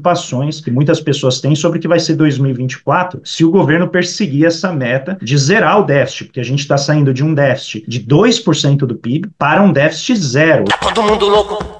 [SPEAKER 30] que muitas pessoas têm sobre o que vai ser 2024 se o governo perseguir essa meta de zerar o déficit, porque a gente está saindo de um déficit de 2% do PIB para um déficit zero.
[SPEAKER 21] Tá todo mundo louco.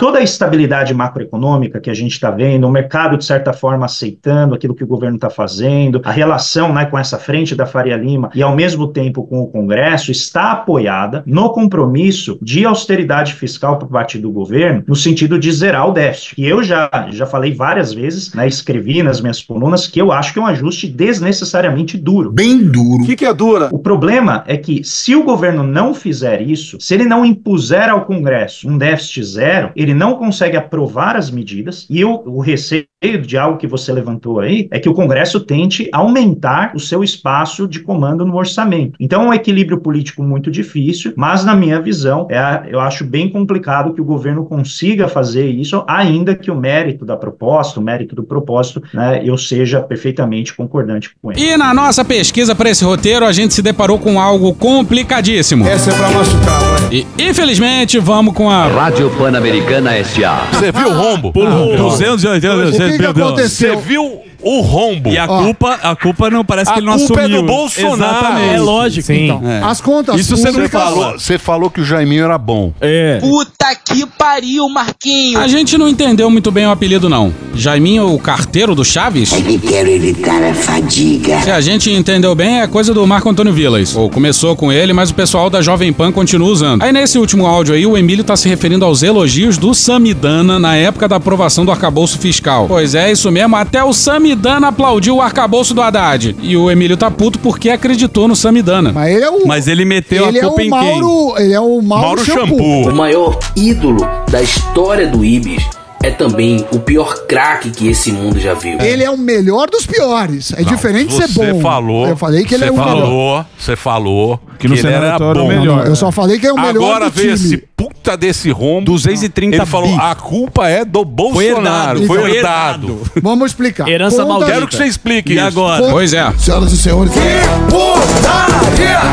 [SPEAKER 30] Toda a estabilidade macroeconômica que a gente está vendo, o mercado, de certa forma, aceitando aquilo que o governo está fazendo, a relação né, com essa frente da Faria Lima e, ao mesmo tempo, com o Congresso, está apoiada no compromisso de austeridade fiscal por parte do governo, no sentido de zerar o déficit. E eu já, já falei várias vezes, né, escrevi nas minhas colunas, que eu acho que é um ajuste desnecessariamente duro.
[SPEAKER 2] Bem duro.
[SPEAKER 9] O que, que é dura?
[SPEAKER 30] O problema é que, se o governo não fizer isso, se ele não impuser ao Congresso um déficit zero, ele não consegue aprovar as medidas, e o, o receio de algo que você levantou aí é que o Congresso tente aumentar o seu espaço de comando no orçamento. Então é um equilíbrio político muito difícil, mas na minha visão, é, eu acho bem complicado que o governo consiga fazer isso, ainda que o mérito da proposta, o mérito do propósito, né, eu seja perfeitamente concordante com ele.
[SPEAKER 14] E na nossa pesquisa para esse roteiro, a gente se deparou com algo complicadíssimo.
[SPEAKER 2] Essa é pra machucar, mano.
[SPEAKER 14] E infelizmente, vamos com a
[SPEAKER 19] Rádio Pan-Americana S.A.
[SPEAKER 36] Você viu o rombo?
[SPEAKER 37] Por
[SPEAKER 36] Ah,
[SPEAKER 37] 280,
[SPEAKER 36] O que que aconteceu? Você viu o rombo?
[SPEAKER 37] E a
[SPEAKER 36] Ó,
[SPEAKER 37] culpa, a culpa não parece
[SPEAKER 36] A
[SPEAKER 37] que ele não
[SPEAKER 36] culpa é
[SPEAKER 37] assumiu.
[SPEAKER 36] do Bolsonaro.
[SPEAKER 37] Exatamente.
[SPEAKER 36] É lógico,
[SPEAKER 37] Sim.
[SPEAKER 36] então.
[SPEAKER 37] É.
[SPEAKER 2] As contas
[SPEAKER 37] Isso você não
[SPEAKER 2] públicas-
[SPEAKER 37] falou.
[SPEAKER 36] Você falou que o Jaiminho era bom.
[SPEAKER 37] É.
[SPEAKER 4] Puta que pariu, Marquinho.
[SPEAKER 14] A gente não entendeu muito bem o apelido, não. Jaiminho, o carteiro do Chaves?
[SPEAKER 4] É que quero evitar a fadiga.
[SPEAKER 14] Se a gente entendeu bem, é coisa do Marco Antônio Vilas. Ou começou com ele, mas o pessoal da Jovem Pan continua usando. Aí nesse último áudio aí, o Emílio tá se referindo aos elogios do Samidana na época da aprovação do arcabouço fiscal. Pois é, isso mesmo, até o Samidana aplaudiu o arcabouço do Haddad. E o Emílio tá puto porque acreditou no Samidana.
[SPEAKER 38] Mas ele é o.
[SPEAKER 37] Mas ele meteu
[SPEAKER 38] ele
[SPEAKER 37] a culpa
[SPEAKER 38] é o
[SPEAKER 37] em
[SPEAKER 38] Mauro, Ele é o Mauro, Shampoo.
[SPEAKER 4] O maior ídolo da história do Ibis é também o pior craque que esse mundo já viu.
[SPEAKER 38] Ele é o melhor dos piores. É diferente de ser
[SPEAKER 36] Você
[SPEAKER 38] bom.
[SPEAKER 36] falou.
[SPEAKER 38] Eu falei que ele
[SPEAKER 36] você
[SPEAKER 38] é o melhor.
[SPEAKER 36] falou, Você falou que,
[SPEAKER 37] no
[SPEAKER 36] ele era
[SPEAKER 37] era
[SPEAKER 36] bom.
[SPEAKER 37] o melhor.
[SPEAKER 38] Eu só falei que é o melhor
[SPEAKER 36] Agora
[SPEAKER 38] do
[SPEAKER 36] veio
[SPEAKER 38] time.
[SPEAKER 36] esse puta desse rombo.
[SPEAKER 37] 230
[SPEAKER 36] Ele falou:
[SPEAKER 37] bi.
[SPEAKER 36] a culpa é do Bolsonaro.
[SPEAKER 37] herdado,
[SPEAKER 36] Foi
[SPEAKER 37] foi
[SPEAKER 36] herdado.
[SPEAKER 38] Vamos explicar.
[SPEAKER 37] Herança
[SPEAKER 38] Conta-
[SPEAKER 37] maldita.
[SPEAKER 36] Quero que você explique
[SPEAKER 37] E
[SPEAKER 36] isso.
[SPEAKER 37] agora?
[SPEAKER 14] Pois é.
[SPEAKER 38] Senhoras e senhores.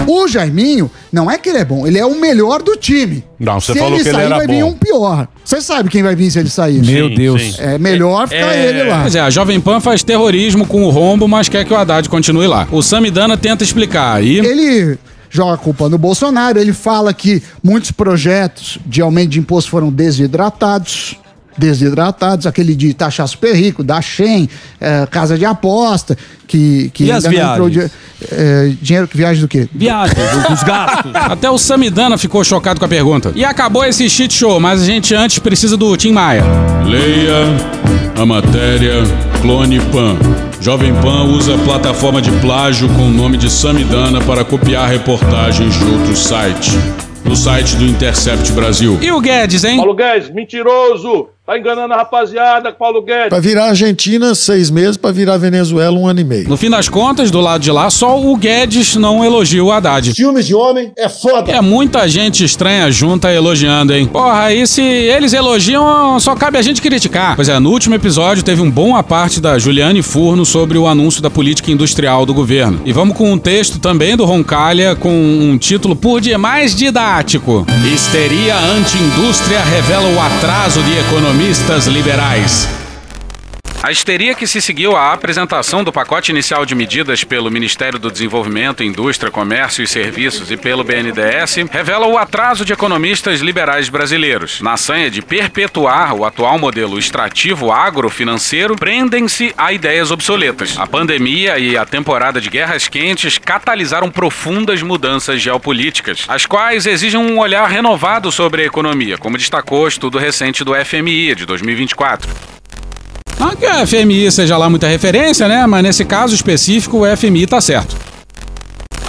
[SPEAKER 38] O Jaiminho, não é que ele é bom, ele é o melhor do time.
[SPEAKER 36] Não, você
[SPEAKER 38] se
[SPEAKER 36] falou
[SPEAKER 38] ele
[SPEAKER 36] que ele
[SPEAKER 38] sair,
[SPEAKER 36] era
[SPEAKER 38] vai vir
[SPEAKER 36] bom.
[SPEAKER 38] um pior. Você sabe quem vai vir se ele sair.
[SPEAKER 37] Meu
[SPEAKER 36] Sim,
[SPEAKER 37] Deus.
[SPEAKER 36] sim.
[SPEAKER 38] É melhor ficar ele lá.
[SPEAKER 14] Pois é, a Jovem Pan faz terrorismo com o rombo, mas quer que o Haddad continue lá. O Samidana tenta explicar. E
[SPEAKER 38] Ele joga a culpa no Bolsonaro, ele fala que muitos projetos de aumento de imposto foram desidratados. Desidratados, aquele de taxar super rico, da Shen, eh, casa de aposta, que, que
[SPEAKER 37] E as
[SPEAKER 38] ainda não entrou
[SPEAKER 37] viagens?
[SPEAKER 38] di- eh, dinheiro que viagem do quê?
[SPEAKER 37] Viagens, os gastos.
[SPEAKER 14] Até o Samidana ficou chocado com a pergunta. E acabou esse shit show, mas a gente antes precisa do Tim Maia. Leia a matéria Clone Pan. Jovem Pan usa plataforma de plágio com o nome de Samidana para copiar reportagens de outros sites. No site do Intercept Brasil. E o Guedes, hein?
[SPEAKER 39] Paulo Guedes, mentiroso! Tá enganando a rapaziada, Paulo Guedes.
[SPEAKER 35] Pra virar Argentina, seis meses. Pra virar Venezuela, um ano e meio.
[SPEAKER 14] No fim das contas, do lado de lá, só o Guedes não elogia o Haddad.
[SPEAKER 9] Filmes de homem é foda.
[SPEAKER 14] É muita gente estranha junta elogiando, hein? Porra, aí se eles elogiam, só cabe a gente criticar. Pois é, no último episódio teve um bom a parte da Juliane Furno sobre o anúncio da política industrial do governo. E vamos com um texto também do Roncalha com um título por demais didático. Histeria anti-indústria revela o atraso de economistas liberais. A histeria que se seguiu à apresentação do pacote inicial de medidas pelo Ministério do Desenvolvimento, Indústria, Comércio e Serviços e pelo BNDES revela o atraso de economistas liberais brasileiros. Na sanha de perpetuar o atual modelo extrativo agrofinanceiro, prendem-se a ideias obsoletas. A pandemia e a temporada de guerras quentes catalisaram profundas mudanças geopolíticas, as quais exigem um olhar renovado sobre a economia, como destacou o estudo recente do FMI de 2024. Não que a FMI seja lá muita referência, né? Mas nesse caso específico, o FMI tá certo.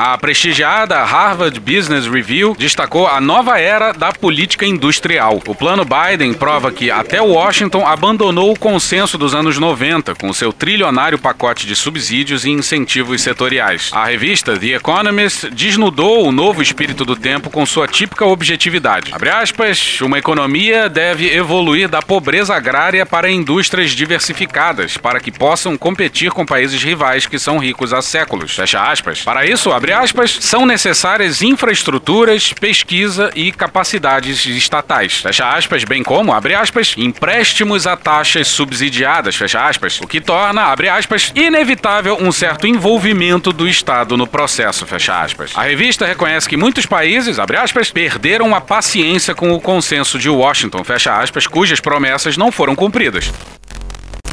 [SPEAKER 14] A prestigiada Harvard Business Review destacou a nova era da política industrial. O plano Biden prova que até Washington abandonou o consenso dos anos 90 com seu trilionário pacote de subsídios e incentivos setoriais. A revista The Economist desnudou o novo espírito do tempo com sua típica objetividade. Abre aspas, uma economia deve evoluir da pobreza agrária para indústrias diversificadas, para que possam competir com países rivais que são ricos há séculos. Fecha aspas. Para isso, abre aspas, são necessárias infraestruturas, pesquisa e capacidades estatais. Fecha aspas, bem como, abre aspas, empréstimos a taxas subsidiadas, fecha aspas, o que torna, abre aspas, inevitável um certo envolvimento do Estado no processo, fecha aspas. A revista reconhece que muitos países, abre aspas, perderam a paciência com o consenso de Washington, fecha aspas, cujas promessas não foram cumpridas.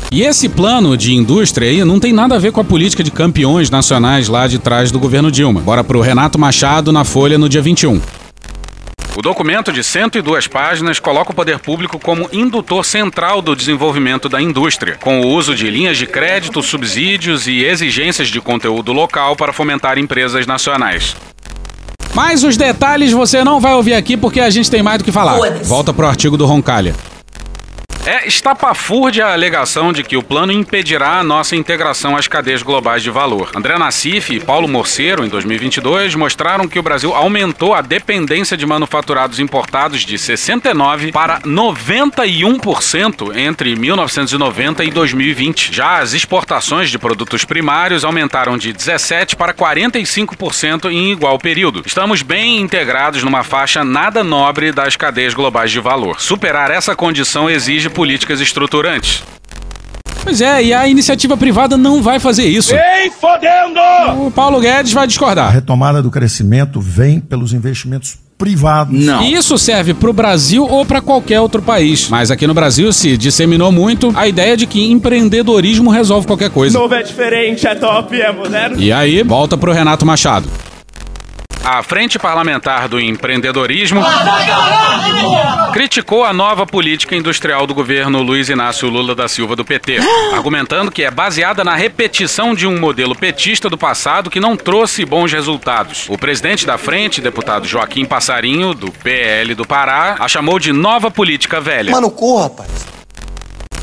[SPEAKER 14] E esse plano de indústria aí não tem nada a ver com a política de campeões nacionais lá de trás do governo Dilma. Bora pro Renato Machado na Folha no dia 21. O documento de 102 páginas coloca o poder público como indutor central do desenvolvimento da indústria, com o uso de linhas de crédito, subsídios e exigências de conteúdo local para fomentar empresas nacionais. Mas os detalhes você não vai ouvir aqui porque a gente tem mais do que falar. Volta pro artigo do Roncalha. É estapafúrdia a alegação de que o plano impedirá a nossa integração às cadeias globais de valor. André Nassif e Paulo Morceiro, em 2022, mostraram que o Brasil aumentou a dependência de manufaturados importados de 69% para 91% entre 1990 e 2020. Já as exportações de produtos primários aumentaram de 17% para 45% em igual período. Estamos bem integrados numa faixa nada nobre das cadeias globais de valor. Superar essa condição exige políticas estruturantes. Pois é, e a iniciativa privada não vai fazer isso.
[SPEAKER 39] Ei, fodendo!
[SPEAKER 14] O Paulo Guedes vai
[SPEAKER 35] A
[SPEAKER 14] discordar.
[SPEAKER 35] retomada do crescimento vem pelos investimentos privados.
[SPEAKER 14] E isso serve para o Brasil ou para qualquer outro país. Mas aqui no Brasil se disseminou muito a ideia de que empreendedorismo resolve qualquer coisa.
[SPEAKER 39] Novo é diferente, é top, é moderno.
[SPEAKER 14] E aí, volta pro Renato Machado. A Frente Parlamentar do Empreendedorismo criticou a nova política industrial do governo Luiz Inácio Lula da Silva do PT, argumentando que é baseada na repetição de um modelo petista do passado que não trouxe bons resultados. O presidente da frente, deputado Joaquim Passarinho, do PL do Pará, a chamou de nova política velha.
[SPEAKER 2] Mano, corra, rapaz.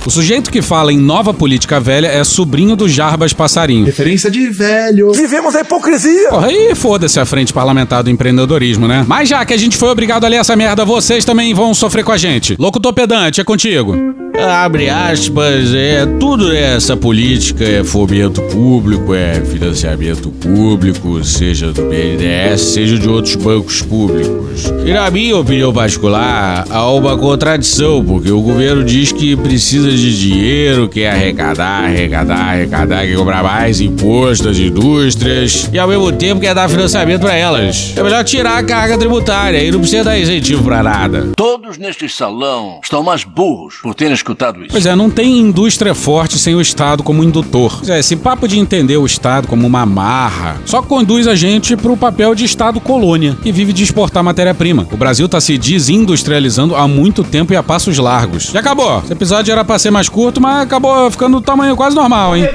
[SPEAKER 14] O sujeito que fala em nova política velha é sobrinho do Jarbas Passarinho.
[SPEAKER 2] Referência de velho. Vivemos a hipocrisia.
[SPEAKER 14] Porra, aí foda-se a frente parlamentar do empreendedorismo, né? Mas já que a gente foi obrigado a ler essa merda, vocês também vão sofrer com a gente. Locutor pedante, é contigo. Abre aspas, é tudo essa política é fomento público, é financiamento público, seja do BNDES, seja de outros bancos públicos. E na minha opinião particular, há uma contradição, porque o governo diz que precisa de dinheiro, quer arrecadar, arrecadar, arrecadar, quer cobrar mais imposto às indústrias e ao mesmo tempo quer dar financiamento para elas. É melhor tirar a carga tributária e não precisa dar incentivo para nada.
[SPEAKER 40] Todos neste salão estão mais burros por terem escutado isso.
[SPEAKER 14] Pois é, não tem indústria forte sem o Estado como indutor. Pois é, esse papo de entender o Estado como uma marra só conduz a gente pro papel de Estado colônia, que vive de exportar matéria-prima. O Brasil tá se desindustrializando há muito tempo e a passos largos. E acabou. Esse episódio era pra ser mais curto, mas acabou ficando do tamanho quase normal, hein?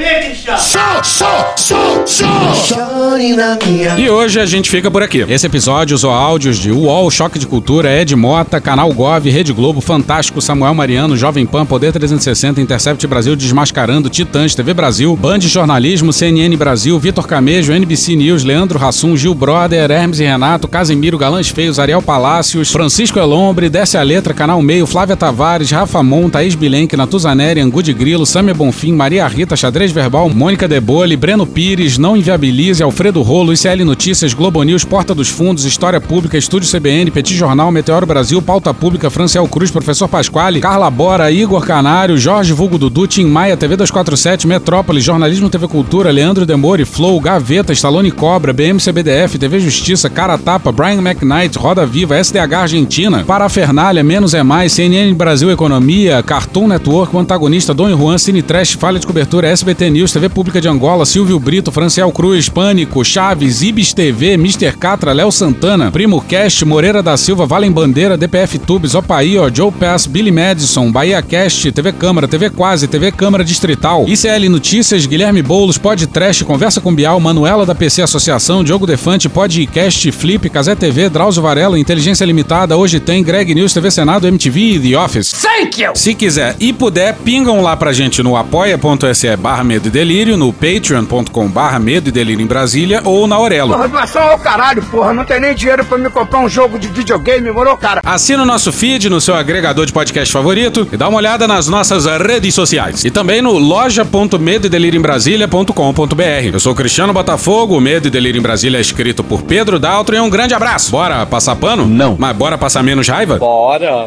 [SPEAKER 14] E hoje a gente fica por aqui. Esse episódio usou áudios de UOL, Choque de Cultura, Ed Mota, Canal Gov, Rede Globo, Fantástico, Samuel Mariano, Jovem Pan, Poder 360, Intercept Brasil, Desmascarando, Titãs, TV Brasil, Band Jornalismo, CNN Brasil, Vitor Camejo, NBC News, Leandro Rassum, Gil Brother, Hermes e Renato, Casimiro, Galãs Feios, Ariel Palácios, Francisco Elombre, Desce a Letra, Canal Meio, Flávia Tavares, Rafa Mon, Thaís Bilenque, Natuzaneri, Angu de Grilo, Samia Bonfim, Maria Rita, Xadrez Verbal, Mônica Debole, Breno Pires, Não Inviabilize, Alfredo Rolo, ICL Notícias, Globo News, Porta dos Fundos, História Pública, Estúdio CBN, Petit Jornal, Meteoro Brasil, Pauta Pública, Franciel Cruz, Professor Pasquale, Carla Bora, Igor Canário, Jorge Vulgo Dudu, Tim Maia, TV 247, Metrópole, Jornalismo TV Cultura, Leandro Demore, Flow, Gaveta, Stallone Cobra, BMCBDF, TV Justiça, Cara Tapa, Brian McKnight, Roda Viva, SDH Argentina, Parafernália, Menos é Mais, CNN Brasil Economia, Cartoon Network, o Antagonista, Dom Juan, Cine Trash, Falha de Cobertura, SBT News, TV Pública de Angola, Silvio Brito, Franciel Cruz, Pânico, Chaves, Ibis TV, Mr. Catra, Léo Santana, Primo Cast, Moreira da Silva, Valem Bandeira, DPF Tubes, Opaí, Joe Pass, Billy Madison, Bahia Cast, TV Câmara, TV Quase, TV Câmara Distrital, ICL Notícias, Guilherme Boulos, Pod Trash, Conversa com Bial, Manuela da PC Associação, Diogo Defante, Podcast, Flip, Casé TV, Drauzio Varela, Inteligência Limitada, Hoje Tem, Greg News, TV Senado, MTV e The Office.
[SPEAKER 40] Thank you!
[SPEAKER 14] Se quiser e puder, pingam lá pra gente no apoia.se barra Medo e Delírio, no patreon.com barra Medo e Delírio em Brasília ou na Aurelo.
[SPEAKER 41] Porra, doação ao caralho, porra. Não tem nem dinheiro pra me comprar um jogo de videogame, morou, cara?
[SPEAKER 14] Assina o nosso feed no seu agregador de podcast favorito e dá uma olhada nas nossas redes sociais. E também no loja.medoedelirioembrasilha.com.br. Eu sou Cristiano Botafogo, o Medo e Delírio em Brasília é escrito por Pedro Daltro e um grande abraço. Bora passar pano? Não. Mas bora passar menos raiva?
[SPEAKER 41] Bora.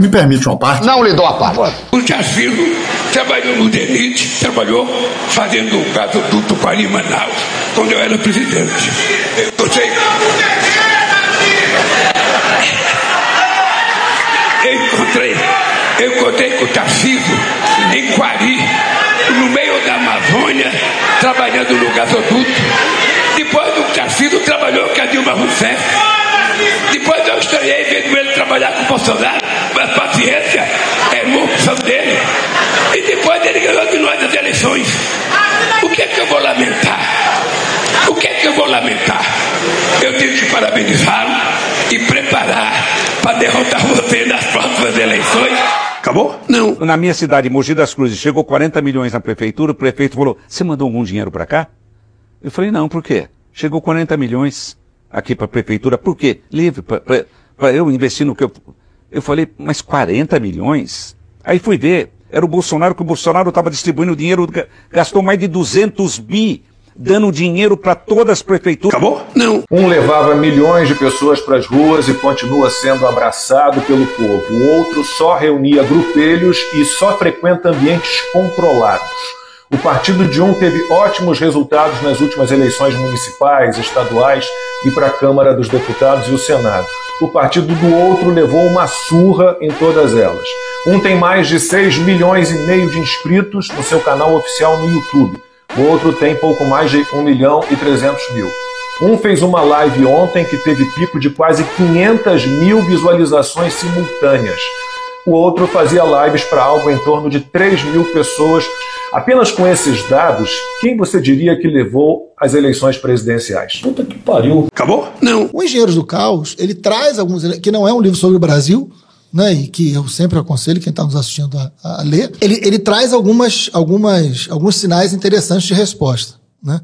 [SPEAKER 35] Me permite uma parte?
[SPEAKER 41] Não lhe dou a parte.
[SPEAKER 40] O Tarcísio trabalhou no DENIT, trabalhou fazendo o gasoduto Quari Manaus, quando eu era presidente. Eu sei. Eu encontrei, eu encontrei com o Tarcísio em Quari, no meio da Amazônia, trabalhando no gasoduto. Depois o Tarcísio trabalhou com a Dilma Rousseff. Depois eu estranhei vendo ele trabalhar com o Bolsonaro, mas paciência, é uma opção dele. E depois ele ganhou de nós as eleições. O que é que eu vou lamentar? O que é que eu vou lamentar? Eu tenho que parabenizá-lo e preparar para derrotar você nas próximas eleições.
[SPEAKER 42] Acabou?
[SPEAKER 40] Não.
[SPEAKER 42] Na minha cidade, Mogi das Cruzes, chegou 40 milhões na prefeitura, o prefeito falou, você mandou algum dinheiro para cá? Eu falei, não, por quê? Chegou 40 milhões aqui para a prefeitura, por quê? Livre, para eu investir no que eu... Eu falei, mas 40 milhões? Aí fui ver, era o Bolsonaro, que o Bolsonaro estava distribuindo dinheiro, gastou mais de 200 bi, dando dinheiro para todas as prefeituras.
[SPEAKER 40] Acabou? Não.
[SPEAKER 43] Um levava milhões de pessoas para as ruas e continua sendo abraçado pelo povo. O outro só reunia grupelhos e só frequenta ambientes controlados. O partido de um teve ótimos resultados nas últimas eleições municipais, estaduais e para a Câmara dos Deputados e o Senado. O partido do outro levou uma surra em todas elas. Um tem mais de 6 milhões e meio de inscritos no seu canal oficial no YouTube. O outro tem pouco mais de 1 milhão e 300 mil. Um fez uma live ontem que teve pico de quase 500 mil visualizações simultâneas. O outro fazia lives para algo em torno de 3 mil pessoas. Apenas com esses dados, quem você diria que levou as eleições presidenciais?
[SPEAKER 41] Puta que pariu.
[SPEAKER 40] Acabou? Não.
[SPEAKER 38] O Engenheiros do Caos, ele traz alguns. que não é um livro sobre o Brasil, né, e que eu sempre aconselho quem está nos assistindo a, a, ler, ele, ele traz algumas, algumas, alguns sinais interessantes de resposta. Né?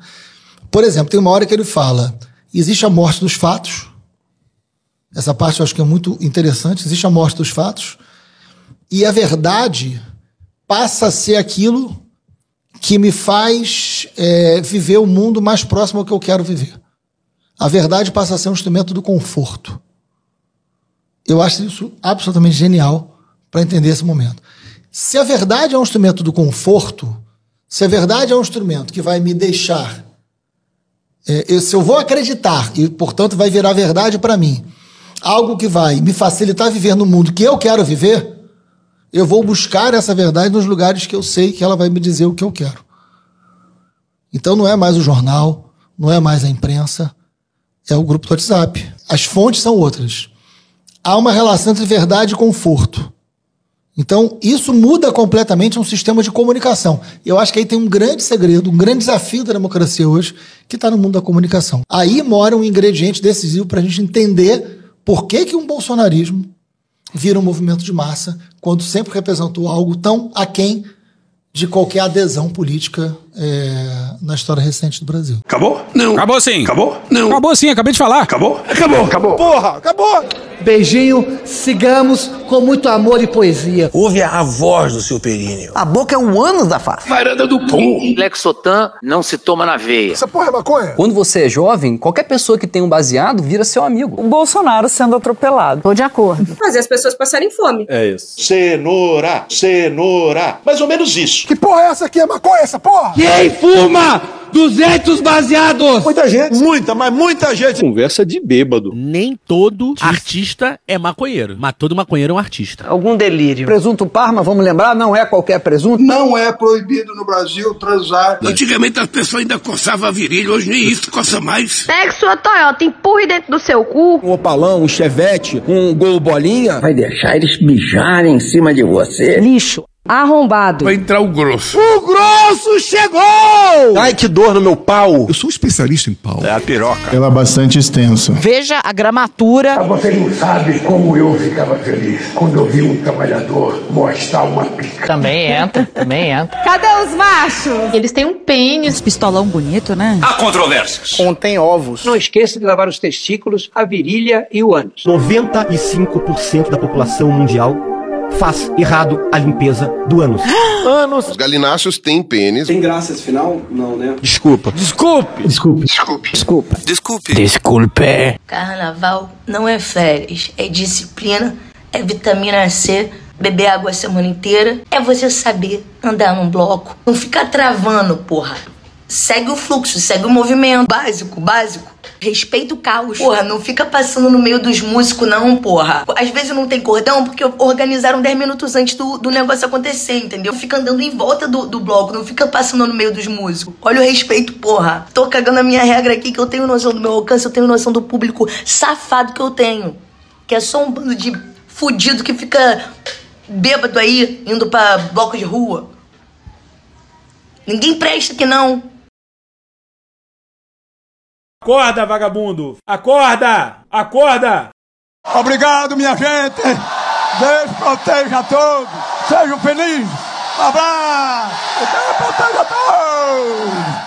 [SPEAKER 38] Por exemplo, tem uma hora que ele fala: existe a morte dos fatos. Essa parte eu acho que é muito interessante. Existe a morte dos fatos. E a verdade passa a ser aquilo que me faz é, viver o mundo mais próximo ao que eu quero viver. A verdade passa a ser um instrumento do conforto. Eu acho isso absolutamente genial para entender esse momento. Se a verdade é um instrumento do conforto, se a verdade é um instrumento que vai me deixar, é, eu, se eu vou acreditar e, portanto, vai virar verdade para mim, algo que vai me facilitar viver no mundo que eu quero viver, Eu vou buscar essa verdade nos lugares que eu sei que ela vai me dizer o que eu quero. Então não é mais o jornal, não é mais a imprensa, é o grupo do WhatsApp. As fontes são outras. Há uma relação entre verdade e conforto. Então, isso muda completamente um sistema de comunicação. Eu acho que aí tem um grande segredo, um grande desafio da democracia hoje, que está no mundo da comunicação. Aí mora um ingrediente decisivo para a gente entender por que, que um bolsonarismo vira um movimento de massa quando sempre representou algo tão aquém de qualquer adesão política é, na história recente do Brasil.
[SPEAKER 2] Acabou?
[SPEAKER 14] Não. Acabou sim.
[SPEAKER 2] Acabou? Não.
[SPEAKER 14] Acabou sim, acabei de falar.
[SPEAKER 2] Acabou? Acabou. Acabou. Porra, acabou.
[SPEAKER 44] Beijinho, sigamos com muito amor e poesia.
[SPEAKER 45] Ouve a voz do seu períneo.
[SPEAKER 44] A boca é um ânus da face.
[SPEAKER 21] Varanda do pum. Lexotan não se toma na veia.
[SPEAKER 2] Essa porra é maconha?
[SPEAKER 46] Quando você é jovem, qualquer pessoa que tem um baseado vira seu amigo.
[SPEAKER 47] O Bolsonaro sendo atropelado.
[SPEAKER 48] Tô de acordo.
[SPEAKER 33] Fazer as pessoas passarem fome.
[SPEAKER 2] É isso. Cenoura, cenoura. Mais ou menos isso. Que porra é essa aqui? É maconha essa porra?
[SPEAKER 44] Quem fuma 200 baseados?
[SPEAKER 2] Muita gente. Muita, mas muita gente.
[SPEAKER 49] Conversa de bêbado.
[SPEAKER 50] Nem todo artista é maconheiro, mas todo maconheiro é um artista.
[SPEAKER 44] Algum delírio.
[SPEAKER 45] Presunto Parma, vamos lembrar, não é qualquer presunto.
[SPEAKER 2] Não é proibido no Brasil transar.
[SPEAKER 40] Antigamente as pessoas ainda coçavam a virilha, hoje nem isso coça mais.
[SPEAKER 48] Pegue sua Toyota, empurre dentro do seu cu.
[SPEAKER 45] Um opalão, um chevette, um gol bolinha.
[SPEAKER 21] Vai deixar eles mijarem em cima de você.
[SPEAKER 44] Lixo. Arrombado.
[SPEAKER 40] Vai entrar o grosso.
[SPEAKER 44] O grosso chegou!
[SPEAKER 45] Ai, que dor no meu pau.
[SPEAKER 35] Eu sou um especialista em pau.
[SPEAKER 2] É a piroca.
[SPEAKER 35] Ela é bastante extensa.
[SPEAKER 47] Veja a gramatura.
[SPEAKER 40] Você não sabe como eu ficava feliz quando eu vi um trabalhador mostrar uma pica.
[SPEAKER 47] Também entra, também entra.
[SPEAKER 48] Cadê os machos?
[SPEAKER 33] Eles têm um pênis.
[SPEAKER 47] Pistolão bonito, né?
[SPEAKER 21] Há controvérsias.
[SPEAKER 45] Contém ovos.
[SPEAKER 44] Não esqueça de lavar os testículos, a virilha e o ânus.
[SPEAKER 45] 95% da população mundial faz errado a limpeza do ânus.
[SPEAKER 2] Anos.
[SPEAKER 51] Os galináceos têm pênis.
[SPEAKER 45] Tem graça esse final? Não, né?
[SPEAKER 14] Desculpa.
[SPEAKER 47] Desculpe.
[SPEAKER 45] Desculpe.
[SPEAKER 51] Desculpe.
[SPEAKER 45] Desculpa.
[SPEAKER 21] Desculpe.
[SPEAKER 47] Desculpe.
[SPEAKER 48] Carnaval não é férias, é disciplina, é vitamina C, beber água a semana inteira, é você saber andar num bloco, não ficar travando, porra. Segue o fluxo, segue o movimento. Básico, básico. Respeita o caos. Porra, não fica passando no meio dos músicos, não, porra. Às vezes não tem cordão porque organizaram 10 minutos antes do, do negócio acontecer, entendeu? Fica andando em volta do, do bloco, não fica passando no meio dos músicos. Olha o respeito, porra. Tô cagando a minha regra aqui que eu tenho noção do meu alcance, eu tenho noção do público safado que eu tenho. Que é só um bando de fudido que fica bêbado aí, indo pra bloco de rua. Ninguém presta aqui, não.
[SPEAKER 51] Acorda, vagabundo! Acorda! Acorda!
[SPEAKER 2] Obrigado, minha gente. Deus proteja a todos. Sejam felizes. Abraço. Deus proteja a todos.